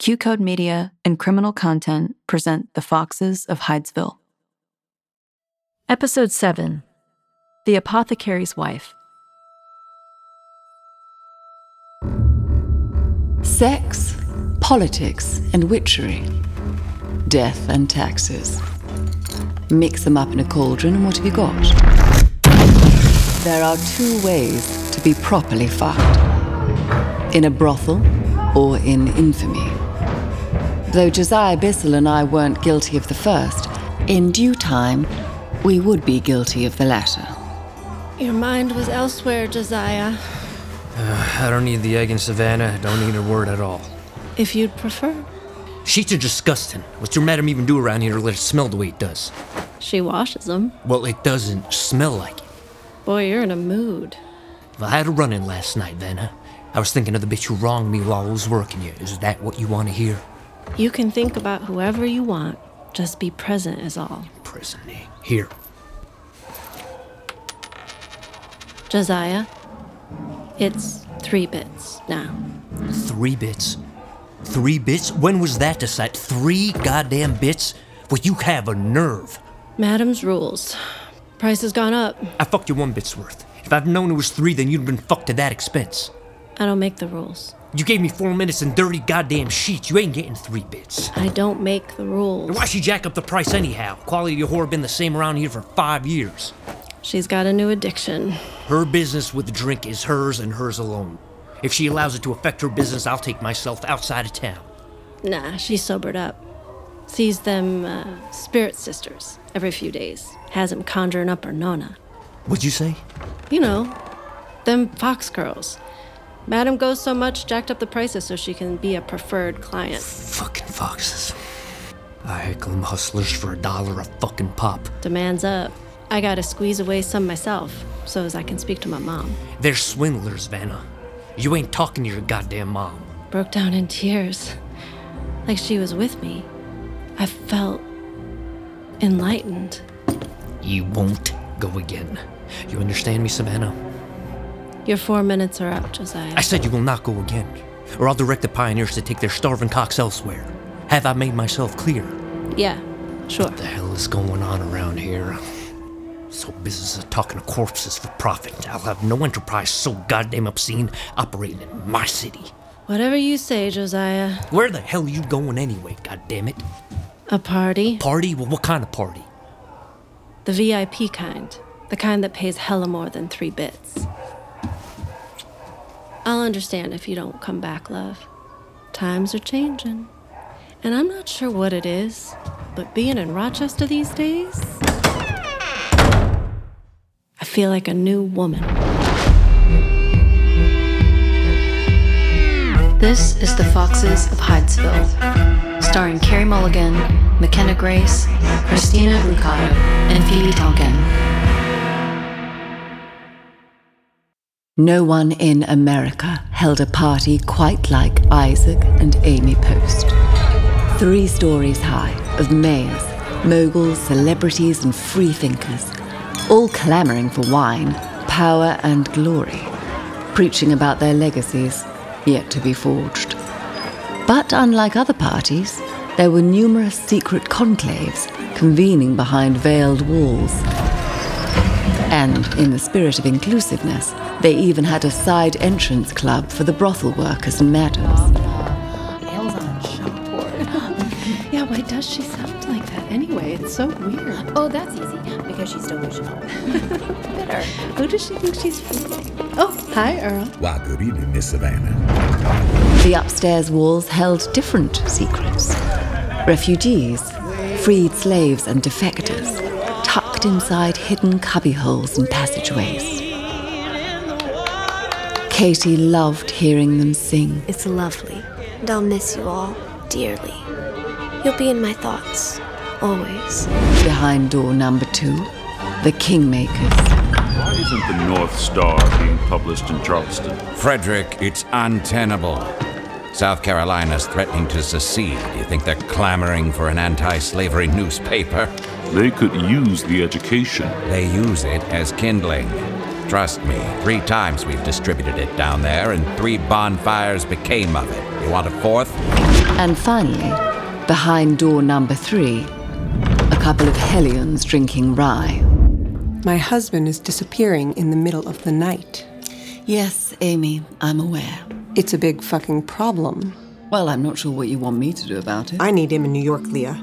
Q Code Media and Criminal Content present The Foxes of Hydesville. Episode 7 The Apothecary's Wife. Sex, politics, and witchery. Death and taxes. Mix them up in a cauldron, and what have you got? There are two ways to be properly fucked in a brothel or in infamy. Though Josiah Bissell and I weren't guilty of the first, in due time, we would be guilty of the latter. Your mind was elsewhere, Josiah. Uh, I don't need the egg in Savannah. I don't need a word at all. If you'd prefer. Sheets are disgusting. What's your madam even do around here to let it smell the way it does? She washes them. Well, it doesn't smell like it. Boy, you're in a mood. Well, I had a run in last night, Vanna. I was thinking of the bitch who wronged me while I was working you. Is that what you want to hear? You can think about whoever you want. Just be present, is all. Present me. Here. Josiah, it's three bits now. Three bits. Three bits? When was that decided? Three goddamn bits? Well, you have a nerve. Madam's rules. Price has gone up. I fucked you one bit's worth. If I'd known it was three, then you'd have been fucked to that expense. I don't make the rules. You gave me four minutes and dirty goddamn sheets. You ain't getting three bits. I don't make the rules. And why she jack up the price anyhow? Quality of your whore been the same around here for five years. She's got a new addiction. Her business with the drink is hers and hers alone. If she allows it to affect her business, I'll take myself outside of town. Nah, she's sobered up. Sees them uh, spirit sisters every few days. Has 'em conjuring up her nona. What'd you say? You know, them fox girls. Madam goes so much, jacked up the prices so she can be a preferred client. Fucking foxes. I heckle them hustlers for a dollar a fucking pop. Demands up. I gotta squeeze away some myself so as I can speak to my mom. They're swindlers, Vanna. You ain't talking to your goddamn mom. Broke down in tears. Like she was with me. I felt enlightened. You won't go again. You understand me, Savannah? Your four minutes are up, Josiah. I said you will not go again, or I'll direct the pioneers to take their starving cocks elsewhere. Have I made myself clear? Yeah, sure. What the hell is going on around here? So business of talking to corpses for profit. I'll have no enterprise so goddamn obscene operating in my city. Whatever you say, Josiah. Where the hell are you going anyway, goddamn it? A party? Party? Well, what kind of party? The VIP kind. The kind that pays hella more than three bits. I'll understand if you don't come back, love. Times are changing. And I'm not sure what it is, but being in Rochester these days, I feel like a new woman. This is The Foxes of Hydesville, starring Carey Mulligan, McKenna Grace, Christina Brucato, and Phoebe Tonkin. No one in America held a party quite like Isaac and Amy Post. Three stories high of mayors, moguls, celebrities, and freethinkers, all clamoring for wine, power, and glory, preaching about their legacies yet to be forged. But unlike other parties, there were numerous secret conclaves convening behind veiled walls. And in the spirit of inclusiveness, they even had a side entrance club for the brothel workers and madams. Nails on a chalkboard. Yeah, why does she sound like that anyway? It's so weird. oh, that's easy because she's delusional. Bitter. Who does she think she's fooling? Oh, hi, Earl. Why, good evening, Miss Savannah. The upstairs walls held different secrets. Refugees, freed slaves, and defectors, tucked inside hidden cubbyholes and passageways. Katie loved hearing them sing. It's lovely, and I'll miss you all dearly. You'll be in my thoughts, always. Behind door number two, the Kingmakers. Why isn't the North Star being published in Charleston? Frederick, it's untenable. South Carolina's threatening to secede. Do you think they're clamoring for an anti slavery newspaper? They could use the education. They use it as kindling. Trust me, three times we've distributed it down there, and three bonfires became of it. You want a fourth? And finally, behind door number three, a couple of hellions drinking rye. My husband is disappearing in the middle of the night. Yes, Amy, I'm aware. It's a big fucking problem. Well, I'm not sure what you want me to do about it. I need him in New York, Leah.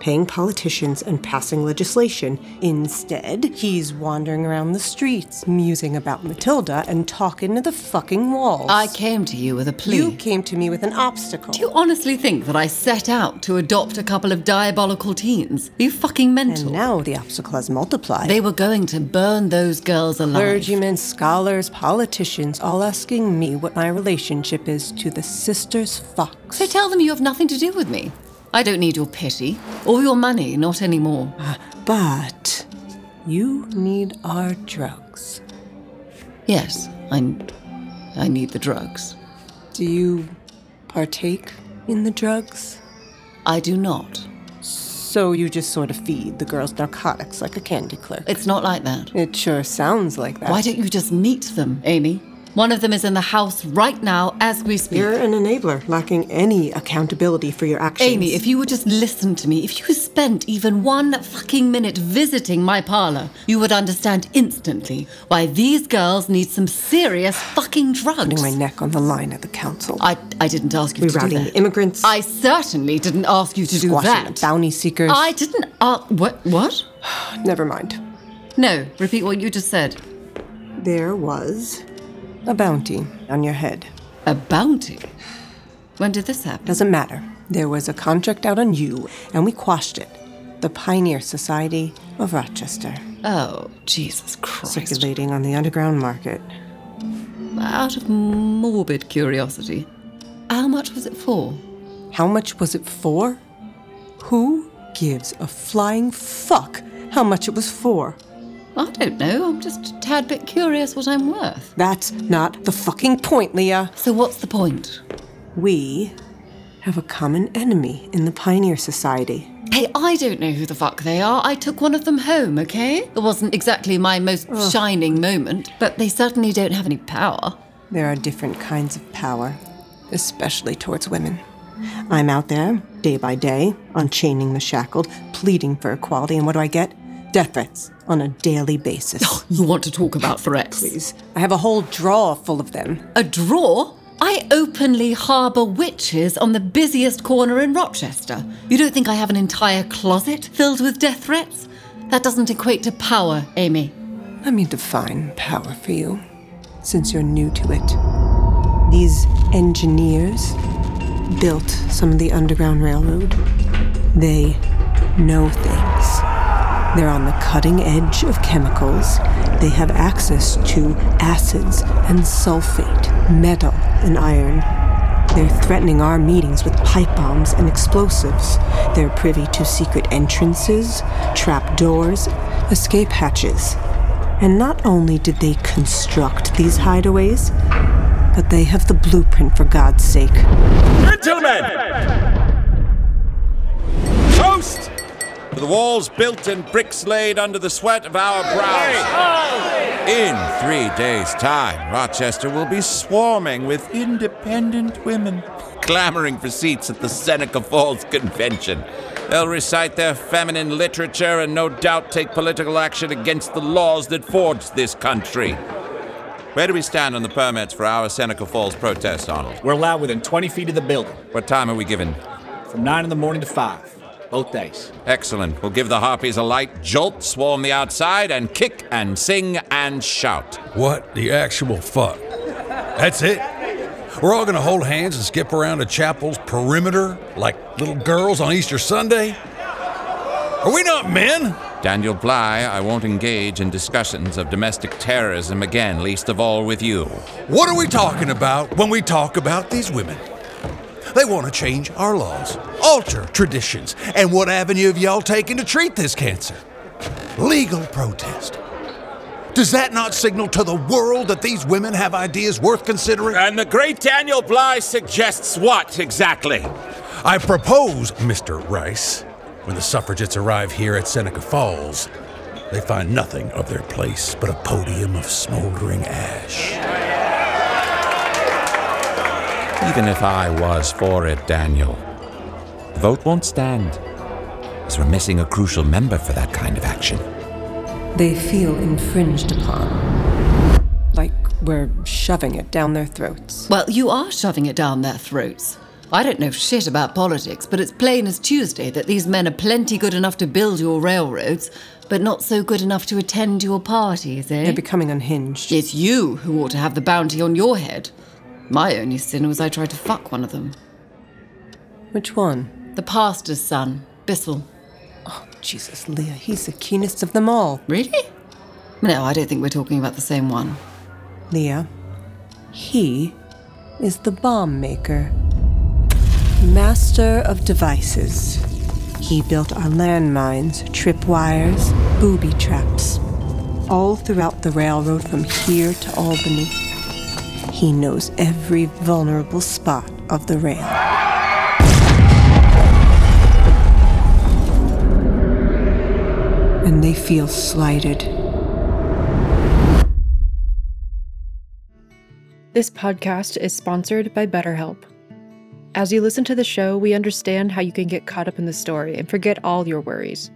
Paying politicians and passing legislation. Instead, he's wandering around the streets, musing about Matilda and talking to the fucking walls. I came to you with a plea. You came to me with an obstacle. Do you honestly think that I set out to adopt a couple of diabolical teens? Are you fucking mental? And now the obstacle has multiplied. They were going to burn those girls alive. Clergymen, scholars, politicians, all asking me what my relationship is to the Sisters Fox. So tell them you have nothing to do with me. I don't need your pity or your money, not anymore. Uh, but you need our drugs. Yes, I, I need the drugs. Do you partake in the drugs? I do not. So you just sort of feed the girls narcotics like a candy clerk? It's not like that. It sure sounds like that. Why don't you just meet them, Amy? One of them is in the house right now as we speak. You're an enabler, lacking any accountability for your actions. Amy, if you would just listen to me, if you spent even one fucking minute visiting my parlor, you would understand instantly why these girls need some serious fucking drugs. Putting my neck on the line at the council. I, I didn't ask you to do that. immigrants. I certainly didn't ask you to do that. bounty seekers. I didn't ask. What? What? Never mind. No, repeat what you just said. There was a bounty on your head. A bounty? When did this happen? Doesn't matter. There was a contract out on you, and we quashed it. The Pioneer Society of Rochester. Oh, Jesus Christ. Circulating on the underground market. Out of morbid curiosity, how much was it for? How much was it for? Who gives a flying fuck how much it was for? I don't know. I'm just a tad bit curious what I'm worth. That's not the fucking point, Leah. So, what's the point? We have a common enemy in the Pioneer Society. Hey, I don't know who the fuck they are. I took one of them home, okay? It wasn't exactly my most Ugh. shining moment, but they certainly don't have any power. There are different kinds of power, especially towards women. I'm out there, day by day, unchaining the shackled, pleading for equality, and what do I get? Death threats on a daily basis. Oh, you want to talk about threats? Please. I have a whole drawer full of them. A drawer? I openly harbour witches on the busiest corner in Rochester. You don't think I have an entire closet filled with death threats? That doesn't equate to power, Amy. Let me define power for you, since you're new to it. These engineers built some of the Underground Railroad. They know things. They're on the cutting edge of chemicals. They have access to acids and sulfate, metal and iron. They're threatening our meetings with pipe bombs and explosives. They're privy to secret entrances, trap doors, escape hatches. And not only did they construct these hideaways, but they have the blueprint for God's sake. Gentlemen! The walls built and bricks laid under the sweat of our brows. In three days' time, Rochester will be swarming with independent women, clamoring for seats at the Seneca Falls Convention. They'll recite their feminine literature and no doubt take political action against the laws that forged this country. Where do we stand on the permits for our Seneca Falls protest, Arnold? We're allowed within 20 feet of the building. What time are we given? From 9 in the morning to 5, both days. Excellent. We'll give the Harpies a light jolt, swarm the outside, and kick and sing and shout. What the actual fuck? That's it? We're all gonna hold hands and skip around the chapel's perimeter like little girls on Easter Sunday? Are we not men? Daniel Bly, I won't engage in discussions of domestic terrorism again, least of all with you. What are we talking about when we talk about these women? They want to change our laws, alter traditions, and what avenue have y'all taken to treat this cancer? Legal protest. Does that not signal to the world that these women have ideas worth considering? And the great Daniel Bly suggests what exactly? I propose, Mr. Rice, when the suffragettes arrive here at Seneca Falls, they find nothing of their place but a podium of smoldering ash. Even if I was for it, Daniel, The vote won't stand, as we're missing a crucial member for that kind of action. They feel infringed upon. Like we're shoving it down their throats. Well, you are shoving it down their throats. I don't know shit about politics, but it's plain as Tuesday that these men are plenty good enough to build your railroads, but not so good enough to attend your parties, eh? They're becoming unhinged. It's you who ought to have the bounty on your head. My only sin was I tried to fuck one of them. Which one? The pastor's son, Bissell. Oh, Jesus, Leah, he's the keenest of them all. Really? No, I don't think we're talking about the same one. Leah, he is the bomb maker. Master of devices. He built our landmines, tripwires, booby traps, all throughout the railroad from here to Albany. He knows every vulnerable spot of the rail. And they feel slighted. This podcast is sponsored by BetterHelp. As you listen to the show, we understand how you can get caught up in the story and forget all your worries.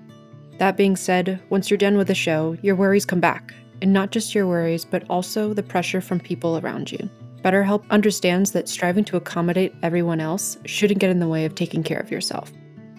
That being said, once you're done with the show, your worries come back, and not just your worries, but also the pressure from people around you. BetterHelp understands that striving to accommodate everyone else shouldn't get in the way of taking care of yourself.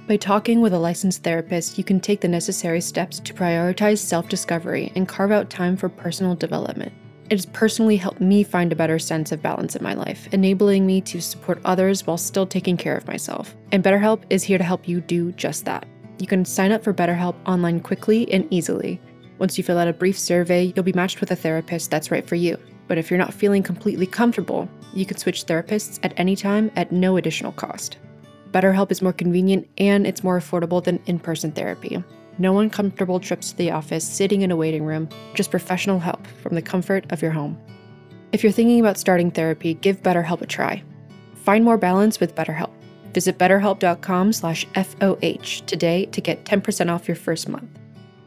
By talking with a licensed therapist, you can take the necessary steps to prioritize self discovery and carve out time for personal development. It has personally helped me find a better sense of balance in my life, enabling me to support others while still taking care of myself. And BetterHelp is here to help you do just that. You can sign up for BetterHelp online quickly and easily. Once you fill out a brief survey, you'll be matched with a therapist that's right for you. But if you're not feeling completely comfortable, you can switch therapists at any time at no additional cost. BetterHelp is more convenient and it's more affordable than in person therapy. No uncomfortable trips to the office, sitting in a waiting room, just professional help from the comfort of your home. If you're thinking about starting therapy, give BetterHelp a try. Find more balance with BetterHelp. Visit betterhelp.com/foh today to get 10% off your first month.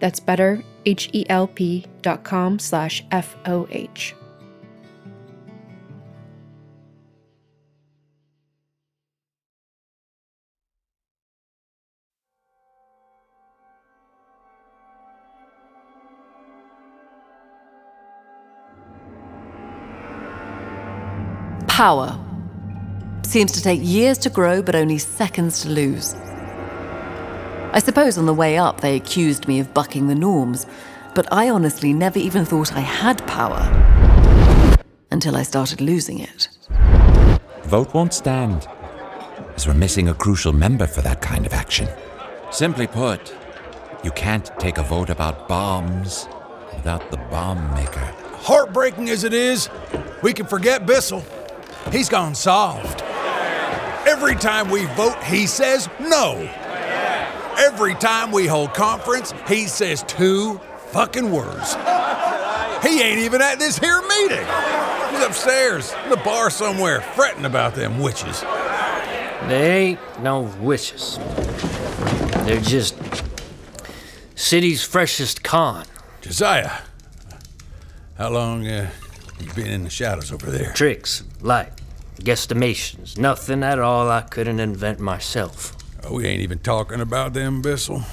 That's betterhelp.com/foh. Power seems to take years to grow, but only seconds to lose. I suppose on the way up they accused me of bucking the norms, but I honestly never even thought I had power until I started losing it. Vote won't stand, as we're missing a crucial member for that kind of action. Simply put, you can't take a vote about bombs without the bomb maker. Heartbreaking as it is, we can forget Bissell. He's gone soft. Every time we vote, he says no. Every time we hold conference, he says two fucking words. He ain't even at this here meeting. He's upstairs in the bar somewhere, fretting about them witches. They ain't no witches. They're just city's freshest con. Josiah, how long uh, you been in the shadows over there? Tricks, light, guesstimations, nothing at all I couldn't invent myself. Oh, we ain't even talking about them, Bissell.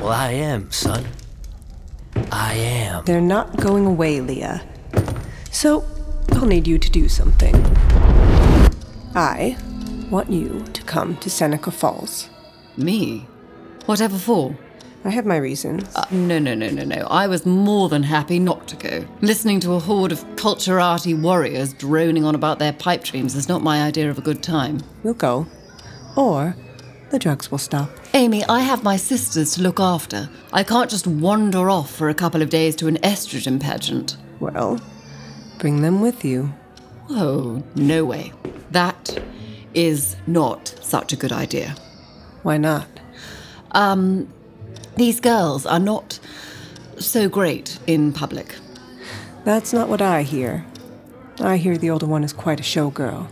Well, I am, son. I am. They're not going away, Leah. So, I'll need you to do something. I want you to come to Seneca Falls. Me? Whatever for? I have my reasons. Uh, no, no, no, no, no. I was more than happy not to go. Listening to a horde of culturati warriors droning on about their pipe dreams is not my idea of a good time. We'll go. Or the drugs will stop. Amy, I have my sisters to look after. I can't just wander off for a couple of days to an estrogen pageant. Well, bring them with you. Oh, no way. That is not such a good idea. Why not? Um, these girls are not so great in public. That's not what I hear. I hear the older one is quite a showgirl.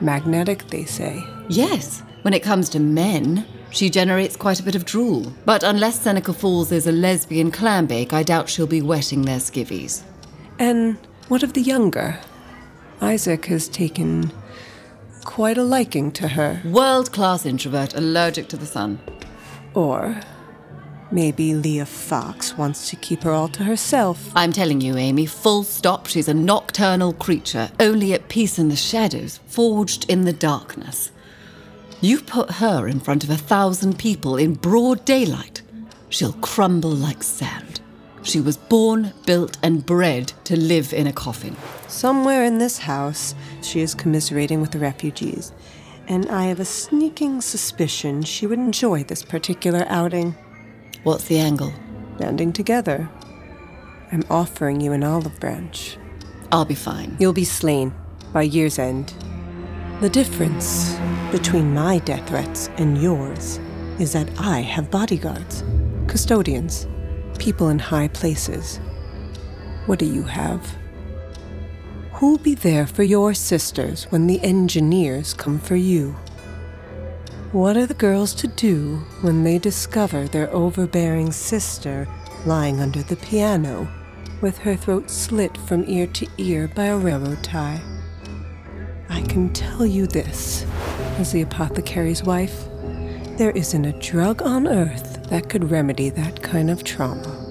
Magnetic, they say. Yes, when it comes to men, she generates quite a bit of drool. But unless Seneca Falls is a lesbian clambake, I doubt she'll be wetting their skivvies. And what of the younger? Isaac has taken quite a liking to her. World class introvert, allergic to the sun. Or maybe Leah Fox wants to keep her all to herself. I'm telling you, Amy, full stop, she's a nocturnal creature, only at peace in the shadows, forged in the darkness. You put her in front of a thousand people in broad daylight, she'll crumble like sand. She was born, built, and bred to live in a coffin. Somewhere in this house, she is commiserating with the refugees, and I have a sneaking suspicion she would enjoy this particular outing. What's the angle? Banding together. I'm offering you an olive branch. I'll be fine. You'll be slain by year's end. The difference between my death threats and yours is that I have bodyguards, custodians, people in high places. What do you have? Who'll be there for your sisters when the engineers come for you? What are the girls to do when they discover their overbearing sister lying under the piano with her throat slit from ear to ear by a railroad tie? I can tell you this, as the apothecary's wife, there isn't a drug on earth that could remedy that kind of trauma.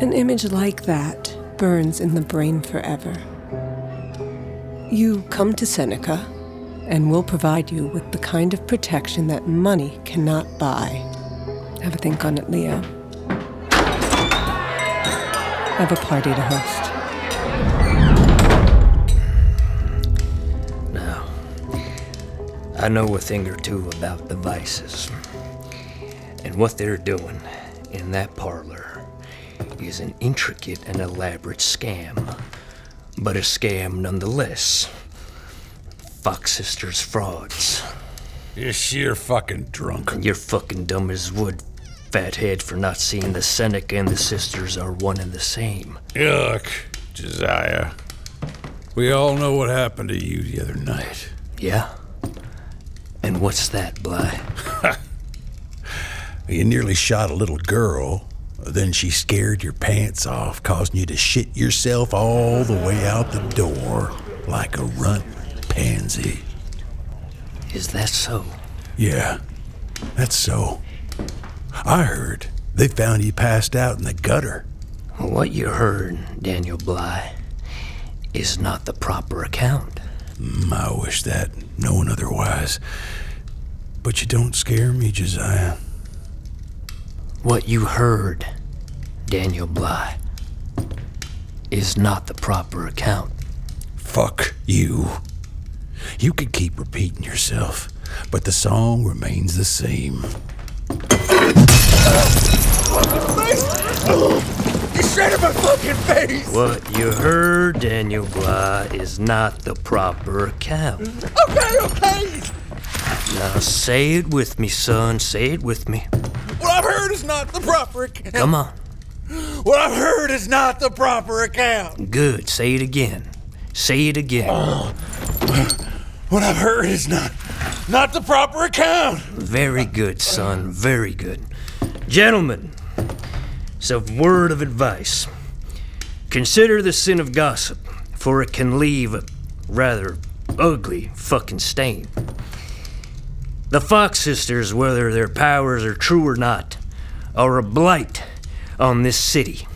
An image like that burns in the brain forever. You come to Seneca, and we'll provide you with the kind of protection that money cannot buy. Have a think on it. I have a party to host. Now, I know a thing or two about the vices. And what they're doing in that parlor is an intricate and elaborate scam, but a scam nonetheless. Fox Sisters frauds. You're sheer fucking drunk. And you're fucking dumb as wood, fathead, for not seeing the Seneca and the sisters are one and the same. Yuck, Josiah. We all know what happened to you the other night. Yeah? And what's that, Bly? You nearly shot a little girl, then she scared your pants off, causing you to shit yourself all the way out the door like a runt pansy. Is that so? Yeah, that's so. I heard they found you passed out in the gutter. What you heard, Daniel Bly, is not the proper account. Mm, I wish that, knowing otherwise. But you don't scare me, Josiah. What you heard, Daniel Bly, is not the proper account. Fuck you. You could keep repeating yourself, but the song remains the same. You shit in my fucking face! What you heard, Daniel Bly, is not the proper account. Okay, okay! Now say it with me, son. Say it with me. What I've heard is not the proper account. Come on. What I've heard is not the proper account. Good. Say it again. Say it again. Oh, What I've heard is not not the proper account. Very good, son. Very good. Gentlemen, so word of advice. Consider the sin of gossip, for it can leave a rather ugly fucking stain. The Fox sisters, whether their powers are true or not, are a blight on this city.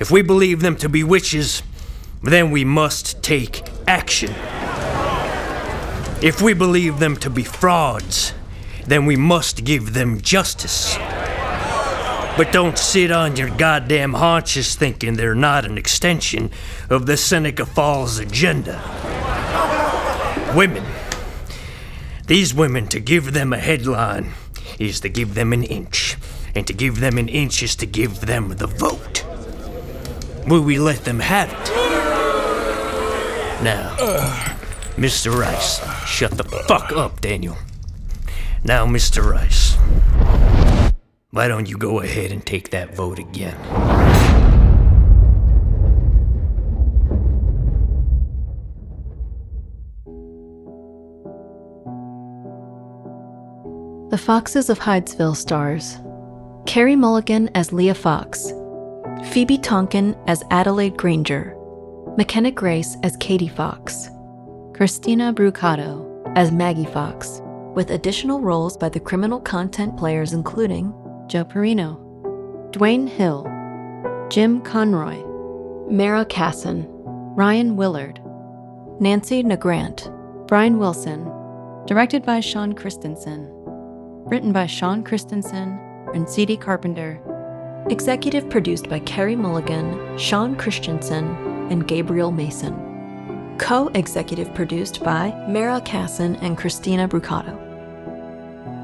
If we believe them to be witches, then we must take action. If we believe them to be frauds, then we must give them justice. But don't sit on your goddamn haunches thinking they're not an extension of the Seneca Falls agenda. Women. These women, to give them a headline is to give them an inch. And to give them an inch is to give them the vote. Will we let them have it? Now, Mr. Rice, shut the fuck up, Daniel. Now, Mr. Rice, why don't you go ahead and take that vote again? The Foxes of Hydesville stars Carey Mulligan as Leah Fox, Phoebe Tonkin as Adelaide Granger, McKenna Grace as Katie Fox, Christina Brucato as Maggie Fox, with additional roles by the criminal content players including Joe Perino, Dwayne Hill, Jim Conroy, Mara Casson, Ryan Willard, Nancy Nagrant, Brian Wilson, directed by Shawn Christensen, written by Shawn Christensen and C.D. Carpenter, executive produced by Carey Mulligan, Shawn Christensen, and Gabriel Mason. Co executive produced by Mara Casson and Christina Brucato.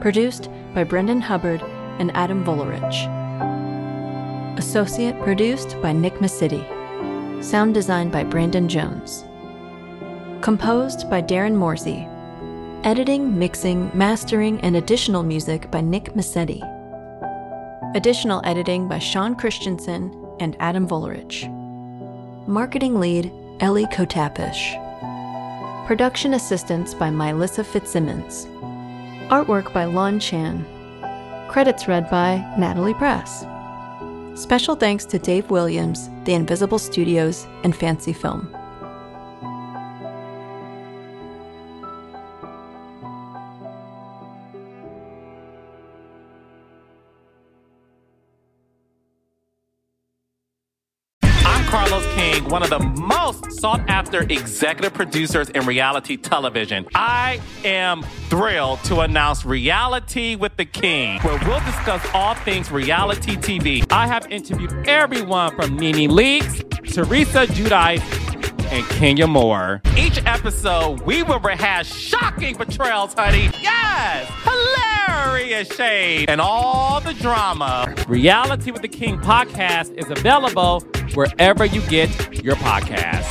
Produced by Brendan Hubbard and Adam Volerich. Associate produced by Nick Masidi. Sound designed by Brandon Jones. Composed by Darren Morsey. Editing, mixing, mastering, and additional music by Nick Massetti. Additional editing by Shawn Christensen and Adam Volerich. Marketing lead Ellie Kotapish. Production assistance by Mylissa Fitzsimmons. Artwork by Lon Chan. Credits read by Natalie Press. Special thanks to Dave Williams, The Invisible Studios, and Fancy Film. Sought after executive producers in reality television. I am thrilled to announce Reality with the King, where we'll discuss all things reality TV. I have interviewed everyone from Nene Leakes, Teresa Giudice, and Kenya Moore. Each episode, we will rehash shocking betrayals, honey. Yes! Hilarious shade and all the drama. Reality with the King podcast is available wherever you get your podcast.